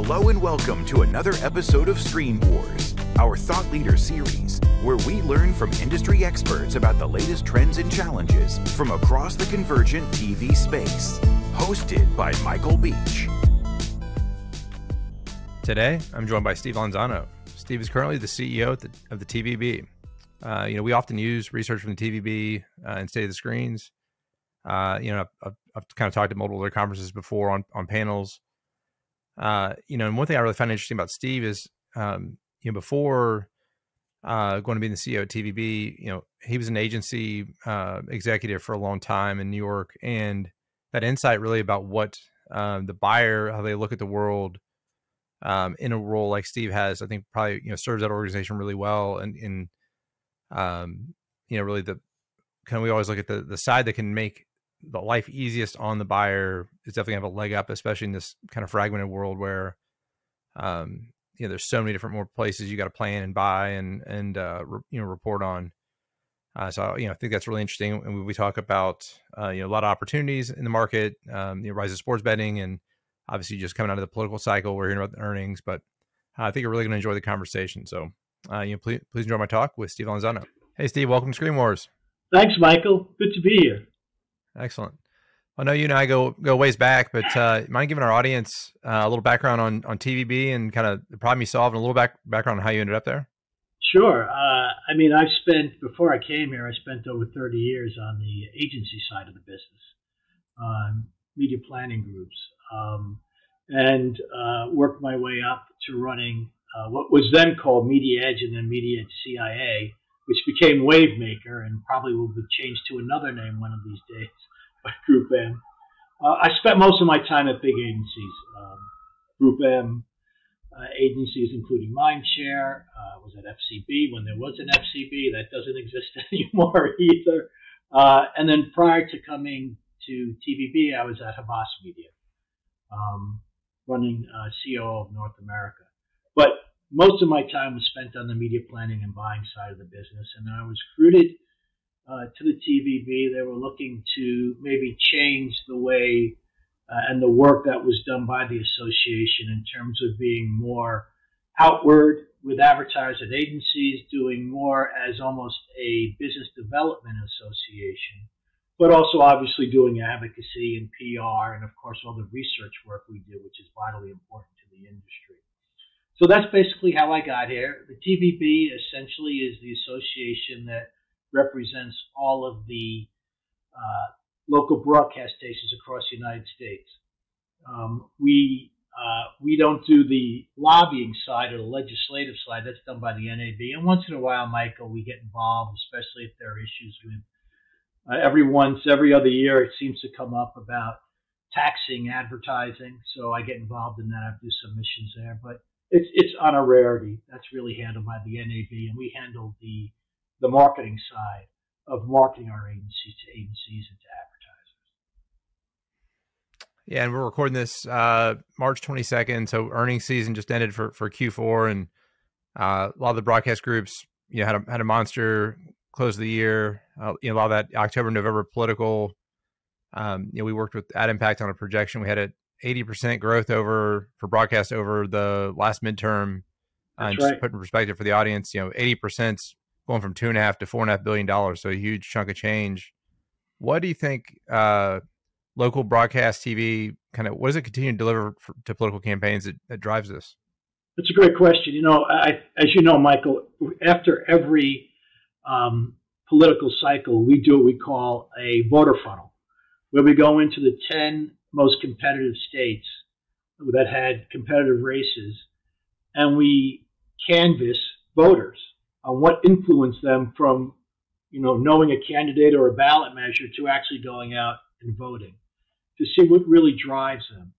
Hello and welcome to another episode of Screen Wars, our thought leader series, where we learn from industry experts about the latest trends and challenges from across the convergent TV space. Hosted by Michael Beach. Today, I'm joined by Steve Lanzano. Steve is currently the CEO of the, of the TVB. Uh, you know, we often use research from the TVB uh, and State of the Screens. Uh, you know, I've, I've, kind of talked at multiple other conferences before on on panels. Uh, you know, and one thing I really find interesting about Steve is, um, you know, before uh, going to be the CEO at TVB, you know, he was an agency uh, executive for a long time in New York, and that insight really about what um, the buyer, how they look at the world, um, in a role like Steve has, I think probably you know serves that organization really well. And in um, you know, really the kind we always look at the the side that can make the life easiest on the buyer is definitely have a leg up, especially in this kind of fragmented world where um, you know there's so many different more places you got to plan and buy and and uh, re, you know report on. Uh, so you know I think that's really interesting. And we talk about uh, you know a lot of opportunities in the market, um, you know rise of sports betting and obviously just coming out of the political cycle. We're hearing about the earnings, but I think you're really going to enjoy the conversation. So, uh, you know, please, please enjoy my talk with Steve Lanzano. Hey, Steve, welcome to Screen Wars. Thanks, Michael. Good to be here. Excellent. I know you and I go go ways back, but uh, mind giving our audience uh, a little background on on TVB and kind of the problem you solved, and a little back background on how you ended up there? Sure. Uh, I mean, I've spent before I came here, I spent over 30 years on the agency side of the business, um, media planning groups, um, and uh, worked my way up to running uh, what was then called Media Edge and then Media Edge CIA, which became Wavemaker and probably will be changed to another name one of these days by Group M. Uh, I spent most of my time at big agencies, um, Group M uh, agencies, including Mindshare. Uh, was at FCB when there was an FCB. That doesn't exist anymore either. Uh, and then prior to coming to TVB, I was at Havas Media. Um, running uh, COO of North America. But most of my time was spent on the media planning and buying side of the business. And I was recruited uh, to the TVB. They were looking to maybe change the way uh, and the work that was done by the association in terms of being more outward with advertising agencies, doing more as almost a business development association but also obviously doing advocacy and PR, and of course all the research work we do, which is vitally important to the industry. So that's basically how I got here. The TVB essentially is the association that represents all of the uh, local broadcast stations across the United States. Um, we uh, we don't do the lobbying side or the legislative side. That's done by the NAB. And once in a while, Michael, we get involved, especially if there are issues with uh, every once, every other year, it seems to come up about taxing advertising. So I get involved in that. I do submissions there, but it's it's on a rarity. That's really handled by the NAB, and we handle the the marketing side of marketing our agencies to agencies and to advertisers. Yeah, and we're recording this uh, March 22nd, so earnings season just ended for for Q4, and uh, a lot of the broadcast groups you know had a had a monster close of the year. Uh, you know, a lot of that October, November political. Um, you know, we worked with Ad Impact on a projection. We had a 80% growth over for broadcast over the last midterm. Uh, and just put in perspective for the audience, you know, 80% going from two and a half to four and a half billion dollars. So a huge chunk of change. What do you think uh, local broadcast TV kind of, what does it continue to deliver for, to political campaigns that, that drives this? That's a great question. You know, I, as you know, Michael, after every um, political cycle, we do what we call a voter funnel, where we go into the 10 most competitive states that had competitive races, and we canvass voters on what influenced them from, you know, knowing a candidate or a ballot measure to actually going out and voting to see what really drives them.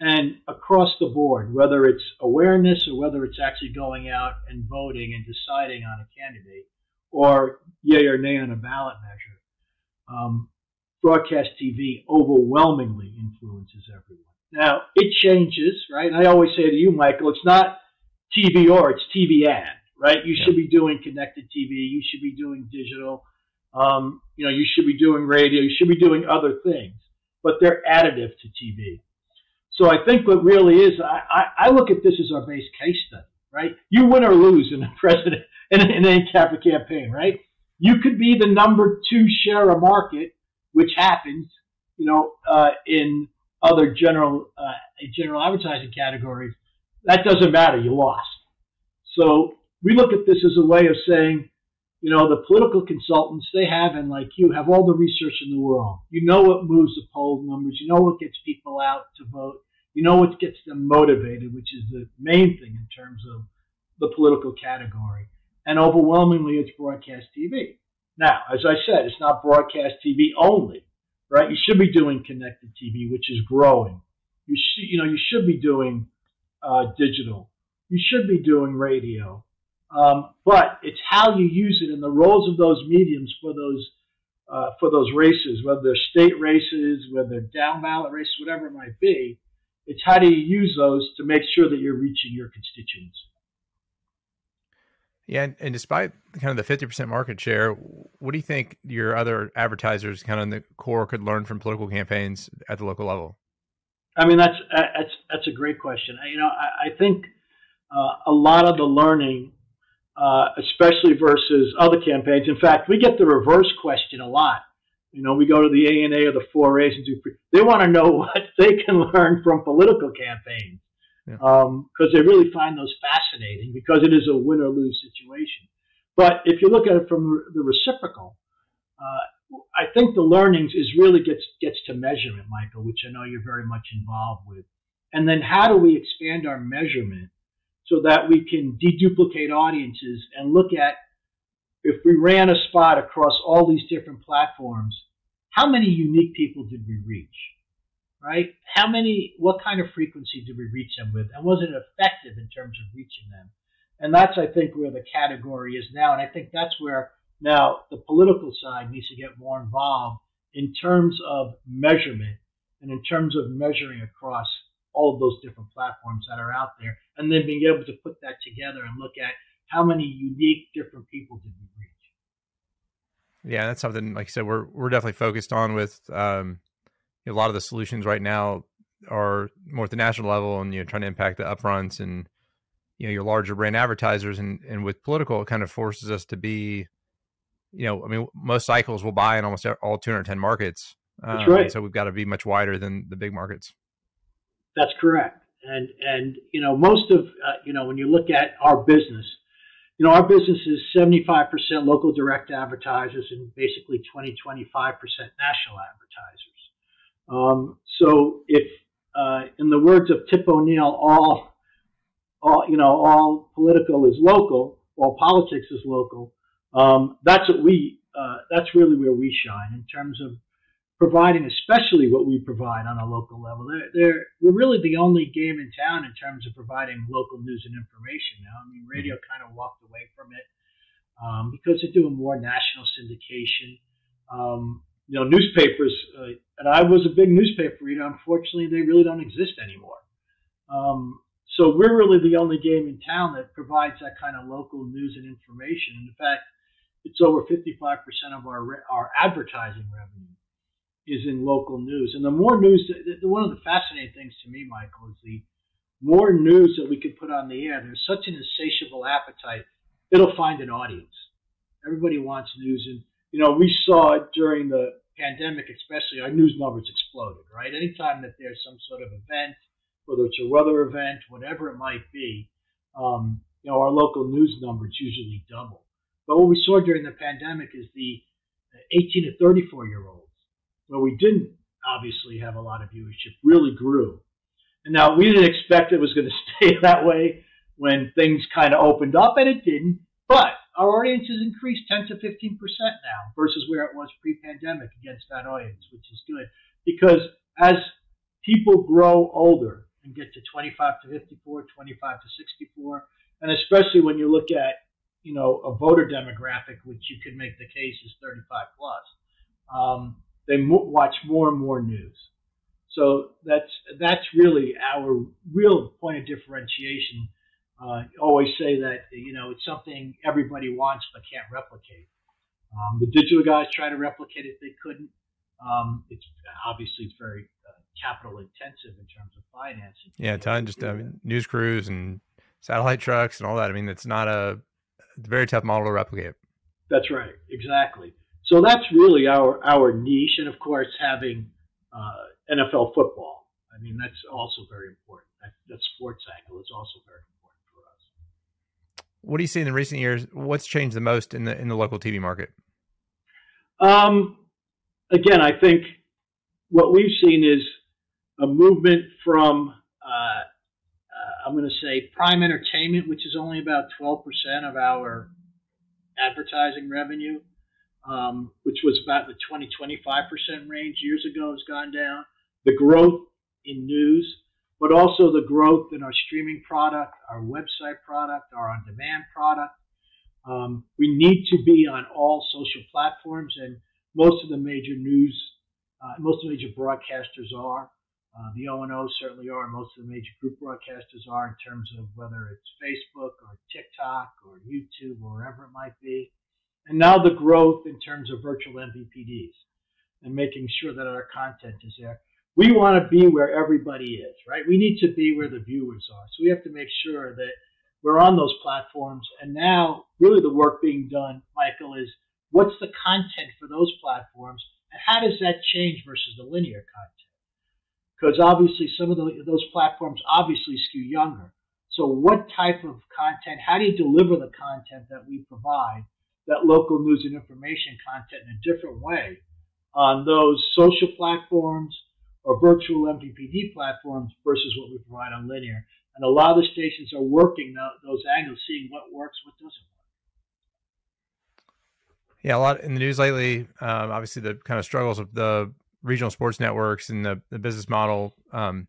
And across the board, whether it's awareness or whether it's actually going out and voting and deciding on a candidate, or yay or nay on a ballot measure, um, broadcast TV overwhelmingly influences everyone. Now, it changes, right? And I always say to you, Michael, it's not TV or, it's TV ad, right? You yeah. should be doing connected TV, you should be doing digital, um, you know, you should be doing radio, you should be doing other things, but they're additive to TV. So I think what really is, I, I, I look at this as our base case study, right? You win or lose in a president in, in any type of campaign, right? You could be the number two share of market, which happens, you know, uh, in other general uh, general advertising categories. That doesn't matter. You lost. So we look at this as a way of saying, you know, the political consultants they have, and like you, have all the research in the world. You know what moves the poll numbers. You know what gets people out to vote. You know what gets them motivated, which is the main thing in terms of the political category. And overwhelmingly, it's broadcast TV. Now, as I said, it's not broadcast TV only, right? You should be doing connected TV, which is growing. You should, you know, you should be doing uh, digital. You should be doing radio. Um, but it's how you use it and the roles of those mediums for those uh, for those races, whether they're state races, whether they're down ballot races, whatever it might be. It's how do you use those to make sure that you're reaching your constituents. Yeah, and despite kind of the fifty percent market share, what do you think your other advertisers, kind of in the core, could learn from political campaigns at the local level? I mean, that's that's that's a great question. You know, I, I think uh, a lot of the learning uh, especially versus other campaigns. In fact, we get the reverse question a lot. You know, we go to the ANA or the 4As and do, they want to know what they can learn from political campaigns because yeah. um, they really find those fascinating because it is a win or lose situation. But if you look at it from the reciprocal, uh, I think the learnings is really gets gets to measurement, Michael, which I know you're very much involved with. And then how do we expand our measurement so that we can deduplicate audiences and look at if we ran a spot across all these different platforms, how many unique people did we reach? Right? How many, what kind of frequency did we reach them with? And was it effective in terms of reaching them? And that's, I think, where the category is now. And I think that's where now the political side needs to get more involved in terms of measurement and in terms of measuring across all of those different platforms that are out there, and then being able to put that together and look at how many unique different people did we reach. Yeah, that's something like I said we're we're definitely focused on with um, a lot of the solutions right now are more at the national level and you know trying to impact the upfronts and you know your larger brand advertisers and and with political it kind of forces us to be you know I mean most cycles will buy in almost all 210 markets. That's um, right. So we've got to be much wider than the big markets. That's correct. And and you know most of uh, you know when you look at our business, you know our business is 75% local direct advertisers and basically 20 25% national advertisers. Um, so if uh, in the words of Tip O'Neill, all all you know all political is local, all politics is local. Um, that's what we uh, that's really where we shine in terms of providing, especially what we provide on a local level. They're, they're, we're really the only game in town in terms of providing local news and information now. I mean, radio mm-hmm. kind of walked away from it um, because they're doing more national syndication. Um, you know, newspapers, uh, and I was a big newspaper reader. Unfortunately, they really don't exist anymore. Um, so we're really the only game in town that provides that kind of local news and information. And in fact, it's over 55% of our our advertising revenue is in local news. And the more news, the one of the fascinating things to me, Michael, is the more news that we can put on the air. There's such an insatiable appetite; it'll find an audience. Everybody wants news, and you know we saw it during the pandemic, especially our news numbers exploded. Right, anytime that there's some sort of event, whether it's a weather event, whatever it might be, um, you know our local news numbers usually double. But what we saw during the pandemic is the 18 to 34 year olds where we didn't obviously have a lot of viewership, really grew. And now we didn't expect it was going to stay that way when things kind of opened up, and it didn't. But our audience has increased 10 to 15% now versus where it was pre pandemic against that audience, which is good. Because as people grow older and get to 25 to 54, 25 to 64, and especially when you look at you know a voter demographic, which you could make the case is 35 plus, um, they mo- watch more and more news. So that's that's really our real point of differentiation. Uh, always say that you know it's something everybody wants but can't replicate. Um, the digital guys try to replicate it; they couldn't. Um, it's obviously it's very uh, capital intensive in terms of financing. Yeah, ton just I mean, news crews and satellite trucks and all that. I mean, it's not a it's a very tough model to replicate. That's right, exactly. So that's really our our niche, and of course, having uh, NFL football. I mean, that's also very important. That, that sports angle is also very important. What do you see in the recent years? What's changed the most in the in the local TV market? Um, again, I think what we've seen is a movement from uh, uh, I'm going to say prime entertainment, which is only about 12% of our advertising revenue, um, which was about the 20 25% range years ago, has gone down. The growth in news, but also the growth in our streaming product, our website product, our on demand product. Um, we need to be on all social platforms, and most of the major news, uh, most of the major broadcasters are. Uh, the O&O certainly are, most of the major group broadcasters are in terms of whether it's Facebook or TikTok or YouTube or wherever it might be. And now the growth in terms of virtual MVPDs and making sure that our content is there. We want to be where everybody is, right? We need to be where the viewers are. So we have to make sure that we're on those platforms. And now, really, the work being done, Michael, is what's the content for those platforms, and how does that change versus the linear content? because obviously some of the, those platforms obviously skew younger. So what type of content, how do you deliver the content that we provide, that local news and information content in a different way on those social platforms or virtual MVPD platforms versus what we provide on linear? And a lot of the stations are working those angles, seeing what works, what doesn't work. Yeah, a lot in the news lately. Um, obviously, the kind of struggles of the regional sports networks and the, the business model. Um,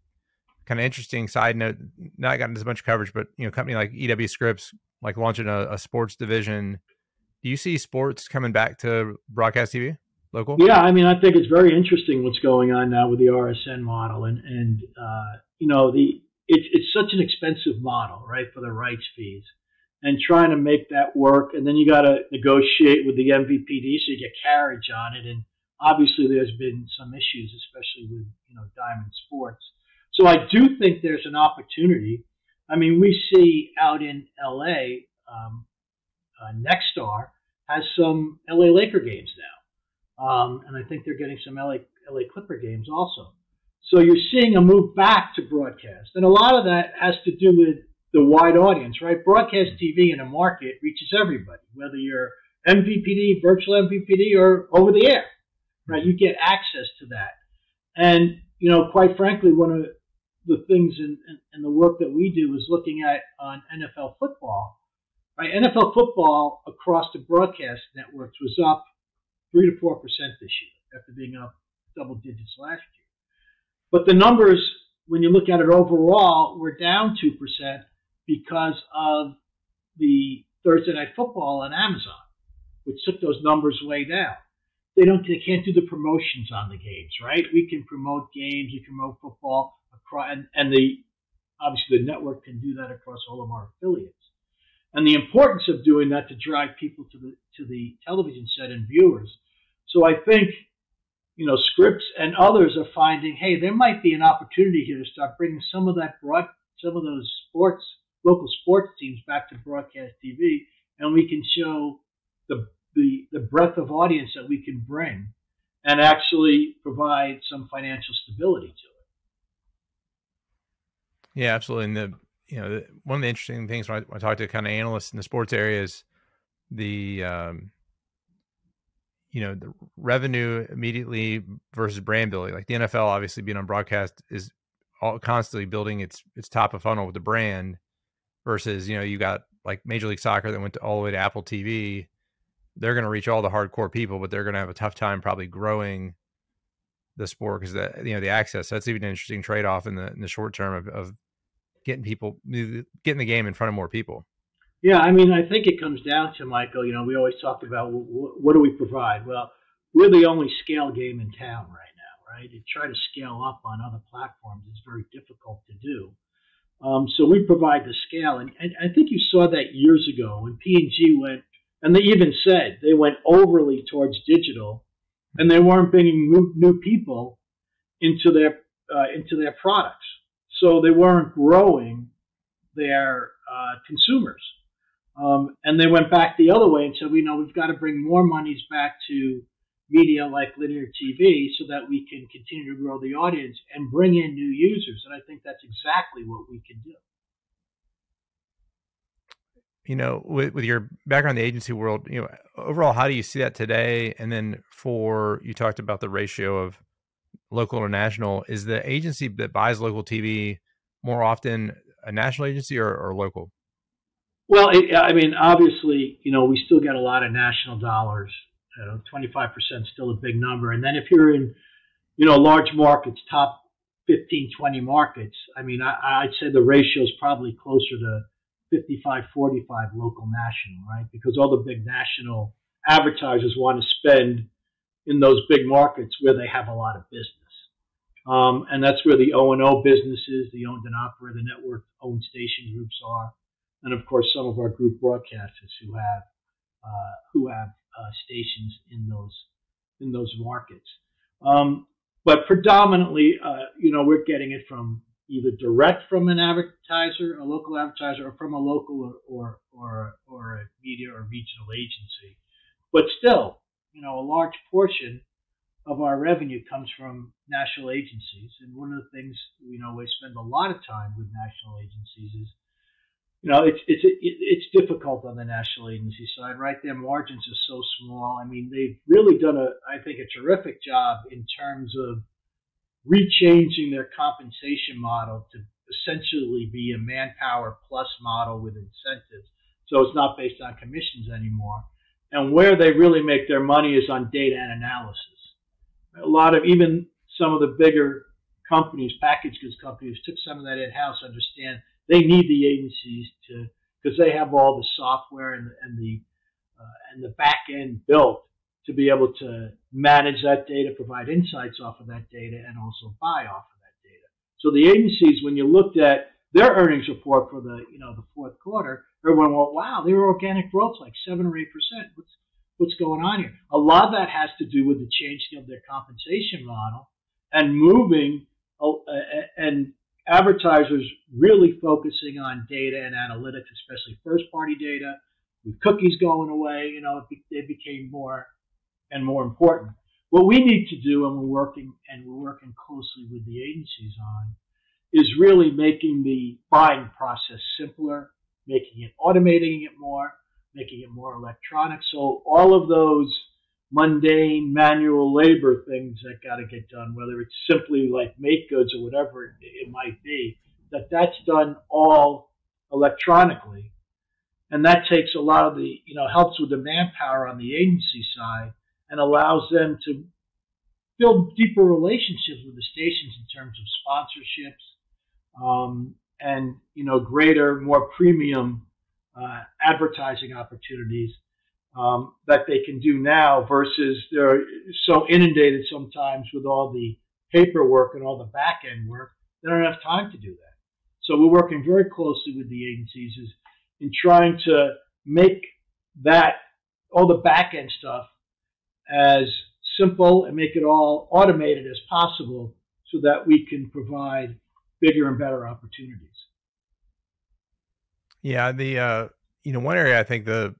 kind of interesting side note, not gotten as much coverage, but you know, company like EW Scripps, like launching a, a sports division. Do you see sports coming back to broadcast TV local? Yeah, I mean, I think it's very interesting what's going on now with the RSN model, and and uh, you know the it's it's such an expensive model, right, for the rights fees, and trying to make that work, and then you got to negotiate with the MVPD so you get carriage on it, and obviously there's been some issues, especially with you know Diamond Sports. So I do think there's an opportunity. I mean, we see out in LA, um, uh, Nexstar has some LA Laker games now, um, and I think they're getting some LA LA Clipper games also. So you're seeing a move back to broadcast, and a lot of that has to do with the wide audience, right? Broadcast TV in a market reaches everybody, whether you're MVPD, virtual MVPD, or over the air right? You get access to that. And, you know, quite frankly, one of the things in, in, in the work that we do is looking at on NFL football, right? NFL football across the broadcast networks was up three to four percent this year after being up double digits last year. But the numbers, when you look at it overall, were down two percent because of the Thursday night football on Amazon, which took those numbers way down they don't they can't do the promotions on the games, right? We can promote games, we promote football across, and, and the obviously the network can do that across all of our affiliates. And the importance of doing that to drive people to the to the television set and viewers. So I think you know Scripps and others are finding, hey, there might be an opportunity here to start bringing some of that broad, some of those sports, local sports teams back to broadcast TV, and we can show the the, the breadth of audience that we can bring and actually provide some financial stability to it. Yeah, absolutely. And the you know one of the interesting things when I, when I talk to kind of analysts in the sports area is the um, you know the revenue immediately versus brand building. Like the NFL, obviously being on broadcast is all constantly building its its top of funnel with the brand versus you know you got like Major League Soccer that went to, all the way to Apple TV they're going to reach all the hardcore people, but they're going to have a tough time probably growing the sport because the you know the access. That's even an interesting trade off in the in the short term of, of getting people getting the game in front of more people. Yeah, I mean, I think it comes down to Michael. You know, we always talk about what, what do we provide. Well, we're the only scale game in town right now, right? To try to scale up on other platforms is very difficult to do. Um, so we provide the scale, and, and I think you saw that years ago when P and G went and they even said they went overly towards digital and they weren't bringing new, new people into their uh, into their products. So they weren't growing their uh, consumers. Um, and they went back the other way and said, we know we've got to bring more monies back to media like linear TV so that we can continue to grow the audience and bring in new users. And I think that's exactly what we can do. You know, with, with your background in the agency world, you know, overall, how do you see that today? And then for you talked about the ratio of local or national. Is the agency that buys local TV more often a national agency or, or local? Well, it, I mean, obviously, you know, we still get a lot of national dollars you know, 25% still a big number. And then if you're in, you know, large markets, top 15, 20 markets, I mean, I, I'd say the ratio is probably closer to 55, 45 local national, right? Because all the big national advertisers want to spend in those big markets where they have a lot of business. Um, and that's where the O&O businesses, the owned and operated network owned station groups are. And of course, some of our group broadcasters who have, uh, who have uh, stations in those in those markets. Um, but predominantly, uh, you know, we're getting it from either direct from an advertiser, a local advertiser, or from a local or or or, or a media or regional agency. But still, you know, a large portion of our revenue comes from national agencies. And one of the things, you know, we spend a lot of time with national agencies is you know, it's it's it's difficult on the national agency side, right? Their margins are so small. I mean, they've really done a, I think, a terrific job in terms of rechanging their compensation model to essentially be a manpower plus model with incentives. So it's not based on commissions anymore. And where they really make their money is on data and analysis. A lot of even some of the bigger companies, package goods companies, took some of that in house, understand they need the agencies to because they have all the software and, and the uh, and the back end built to be able to manage that data, provide insights off of that data, and also buy off of that data. So the agencies, when you looked at their earnings report for the you know the fourth quarter, everyone went, "Wow, their organic growth like seven or eight percent. What's what's going on here?" A lot of that has to do with the changing of their compensation model and moving uh, and advertisers really focusing on data and analytics, especially first party data. With cookies going away, you know, it, became more and more important. What we need to do, and we're working and we're working closely with the agencies on, is really making the buying process simpler, making it automating it more, making it more electronic. So all of those mundane manual labor things that got to get done, whether it's simply like make goods or whatever it, might be, that that's done all electronically. And that takes a lot of the, you know, helps with the manpower on the agency side and allows them to build deeper relationships with the stations in terms of sponsorships um, and, you know, greater, more premium uh, advertising opportunities um, that they can do now versus they're so inundated sometimes with all the paperwork and all the back end work, they don't have time to do that. So we're working very closely with the agencies in trying to make that all the back end stuff as simple and make it all automated as possible so that we can provide bigger and better opportunities. Yeah, the uh, you know one area I think the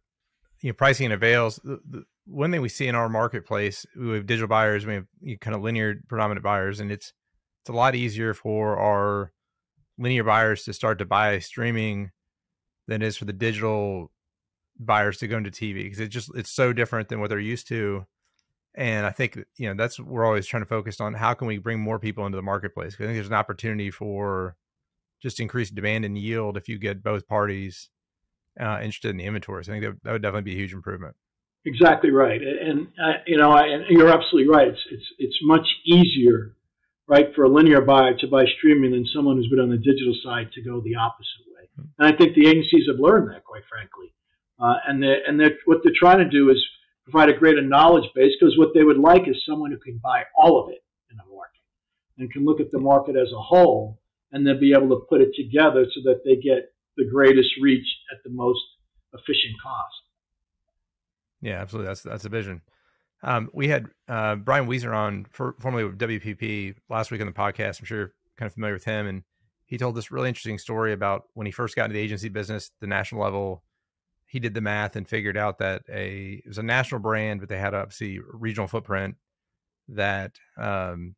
you know pricing and avails. The, the, one thing we see in our marketplace, we have digital buyers, we have you know, kind of linear predominant buyers, and it's it's a lot easier for our linear buyers to start to buy streaming than it is for the digital buyers to go into TV because it just it's so different than what they're used to. And I think you know that's we're always trying to focus on how can we bring more people into the marketplace. I think there's an opportunity for just increased demand and yield if you get both parties uh, interested in the inventory. So I think that, that would definitely be a huge improvement. Exactly right, and uh, you know, I, and you're absolutely right. It's it's it's much easier, right, for a linear buyer to buy streaming than someone who's been on the digital side to go the opposite way. Mm-hmm. And I think the agencies have learned that, quite frankly. Uh, and they and they're, what they're trying to do is provide a greater knowledge base because what they would like is someone who can buy all of it in the market and can look at the market as a whole and then be able to put it together so that they get the greatest reach at the most efficient cost. Yeah, absolutely. That's that's a vision. Um, we had uh, Brian Wieser on, for, formerly with WPP, last week on the podcast. I'm sure you're kind of familiar with him, and he told this really interesting story about when he first got into the agency business, the national level. He did the math and figured out that a it was a national brand, but they had obviously regional footprint. That um,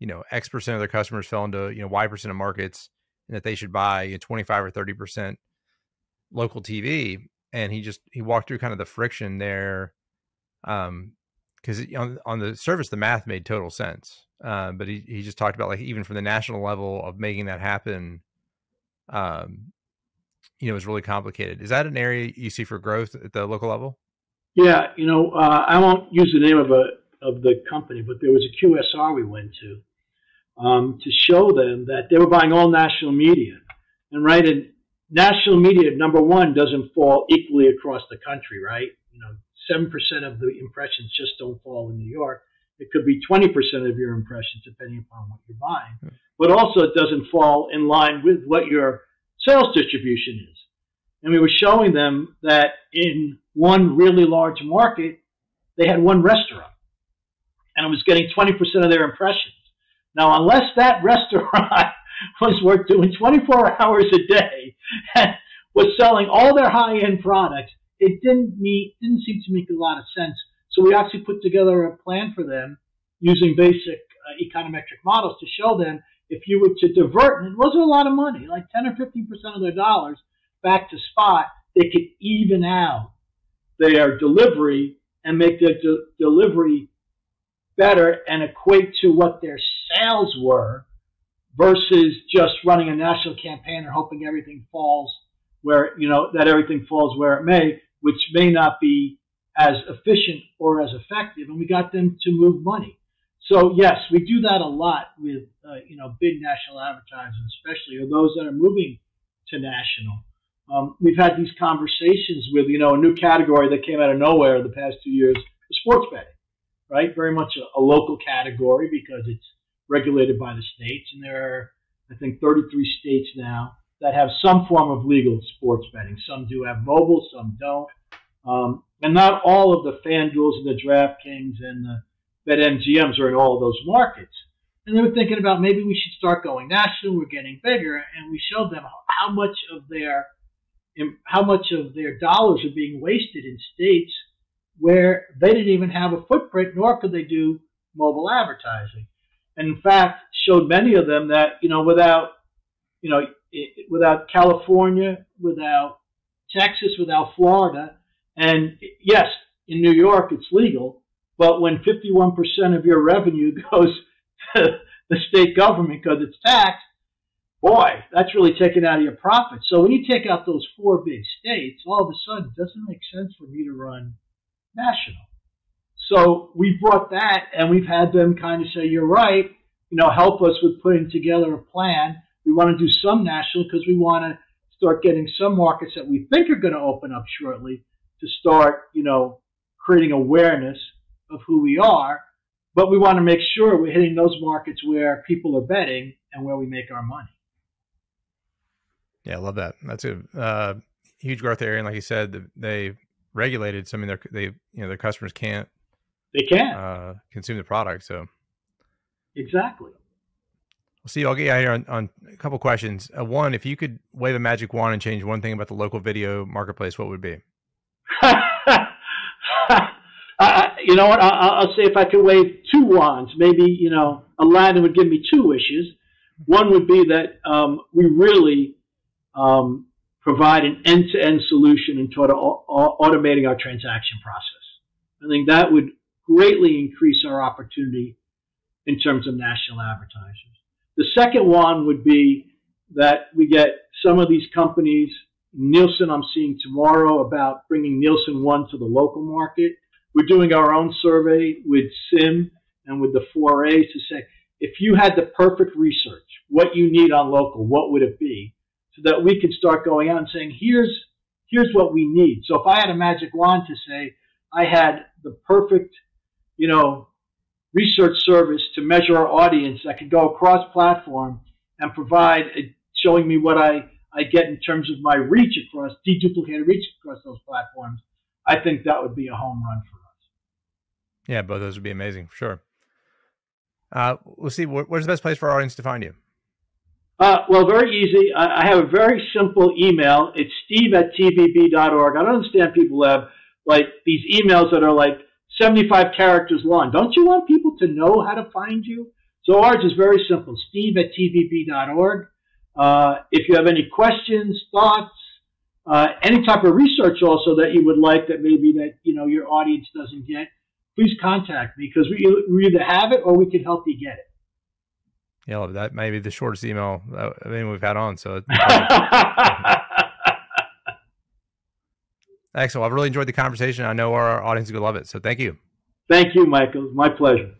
you know, X percent of their customers fell into you know Y percent of markets, and that they should buy you know, 25 or 30 percent local TV. And he just he walked through kind of the friction there, um, because on on the surface the math made total sense. Uh, but he he just talked about like even from the national level of making that happen, um, you know, is really complicated. Is that an area you see for growth at the local level? Yeah, you know, uh, I won't use the name of a of the company, but there was a QSR we went to um, to show them that they were buying all national media, and right, and national media number one doesn't fall equally across the country, right? You know, seven percent of the impressions just don't fall in New York. It could be twenty percent of your impressions, depending upon what you're buying. Hmm. But also, it doesn't fall in line with what your sales distribution is. And we were showing them that in one really large market, they had one restaurant, and it was getting twenty percent of their impressions. Now, unless that restaurant was worth doing 24 hours a day and was selling all their high-end products, it didn't meet, didn't seem to make a lot of sense. So we actually put together a plan for them using basic uh, econometric models to show them if you were to divert, and it wasn't a lot of money, like 10 or 15 percent of their dollars back to spot, they could even out their delivery and make their de- delivery better and equate to what their sales were versus just running a national campaign and hoping everything falls where, you know, that everything falls where it may, which may not be as efficient or as effective. And we got them to move money. So yes, we do that a lot with, uh, you know, big national advertisers, especially, or those that are moving to national. Um, we've had these conversations with, you know, a new category that came out of nowhere the past two years, sports betting, right? Very much a, a local category because it's regulated by the states, and there are, I think, 33 states now that have some form of legal sports betting. Some do have mobile, some don't. Um, and not all of the FanDuels and the DraftKings and the BetMGMs are in all of those markets. And they were thinking about maybe we should start going national. We're getting bigger, and we showed them how much of their how much of their dollars are being wasted in states where they didn't even have a footprint, nor could they do mobile advertising and in fact showed many of them that you know without you know without California, without Texas, without Florida, and yes, in New York it's legal, but when 51% of your revenue goes to the state government because it's taxed, boy, that's really taken out of your profit. So when you take out those four big states, all of a sudden it doesn't make sense for me to run national. So we brought that and we've had them kind of say, you're right, you know, help us with putting together a plan. We want to do some national because we want to start getting some markets that we think are going to open up shortly to start, you know, creating awareness of who we are. But we want to make sure we're hitting those markets where people are betting and where we make our money. Yeah, I love that. That's a uh, huge growth area, and like you said, they regulated. So I mean, they you know their customers can't they can uh, consume the product. So exactly. We'll see. I'll get you out here on, on a couple questions. Uh, one, if you could wave a magic wand and change one thing about the local video marketplace, what would be? you know what? I'll, I'll, say if I could wave two wands, maybe you know Aladdin would give me two wishes. One would be that um, we really um, provide an end-to-end solution in total automating our transaction process. I think that would greatly increase our opportunity in terms of national advertisers. The second one would be that we get some of these companies, Nielsen, I'm seeing tomorrow about bringing Nielsen One to the local market. We're doing our own survey with CIMM and with the 4As to say, if you had the perfect research, what you need on local, what would it be? So that we can start going out and saying, here's, here's what we need. So if I had a magic wand to say, I had the perfect you know, research service to measure our audience that could go across platform and provide a, showing me what I, I get in terms of my reach across, deduplicated reach across those platforms, I think that would be a home run for us. Yeah, both those would be amazing for sure. Uh, we'll see. Where's the best place for our audience to find you? Uh, well, very easy. I, I, have a very simple email. It's steve at tvb.org. I don't understand people have like these emails that are like 75 characters long. Don't you want people to know how to find you? So ours is very simple. Steve at tvb.org. Uh, if you have any questions, thoughts, uh, any type of research also that you would like that maybe that you know your audience doesn't get, please contact me because we, we either have it or we can help you get it. Yeah, that may be the shortest email uh, I mean we've had on. So excellent. I've really enjoyed the conversation. I know our audience is going to love it. So thank you. Thank you, Michael. My pleasure.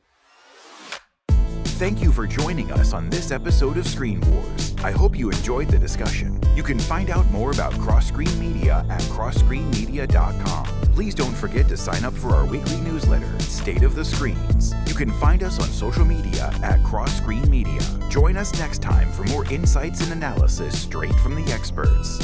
Thank you for joining us on this episode of Screen Wars. I hope you enjoyed the discussion. You can find out more about Cross Screen Media at crossscreenmedia.com. Please don't forget to sign up for our weekly newsletter, State of the Screens. You can find us on social media at Cross Screen Media. Join us next time for more insights and analysis straight from the experts.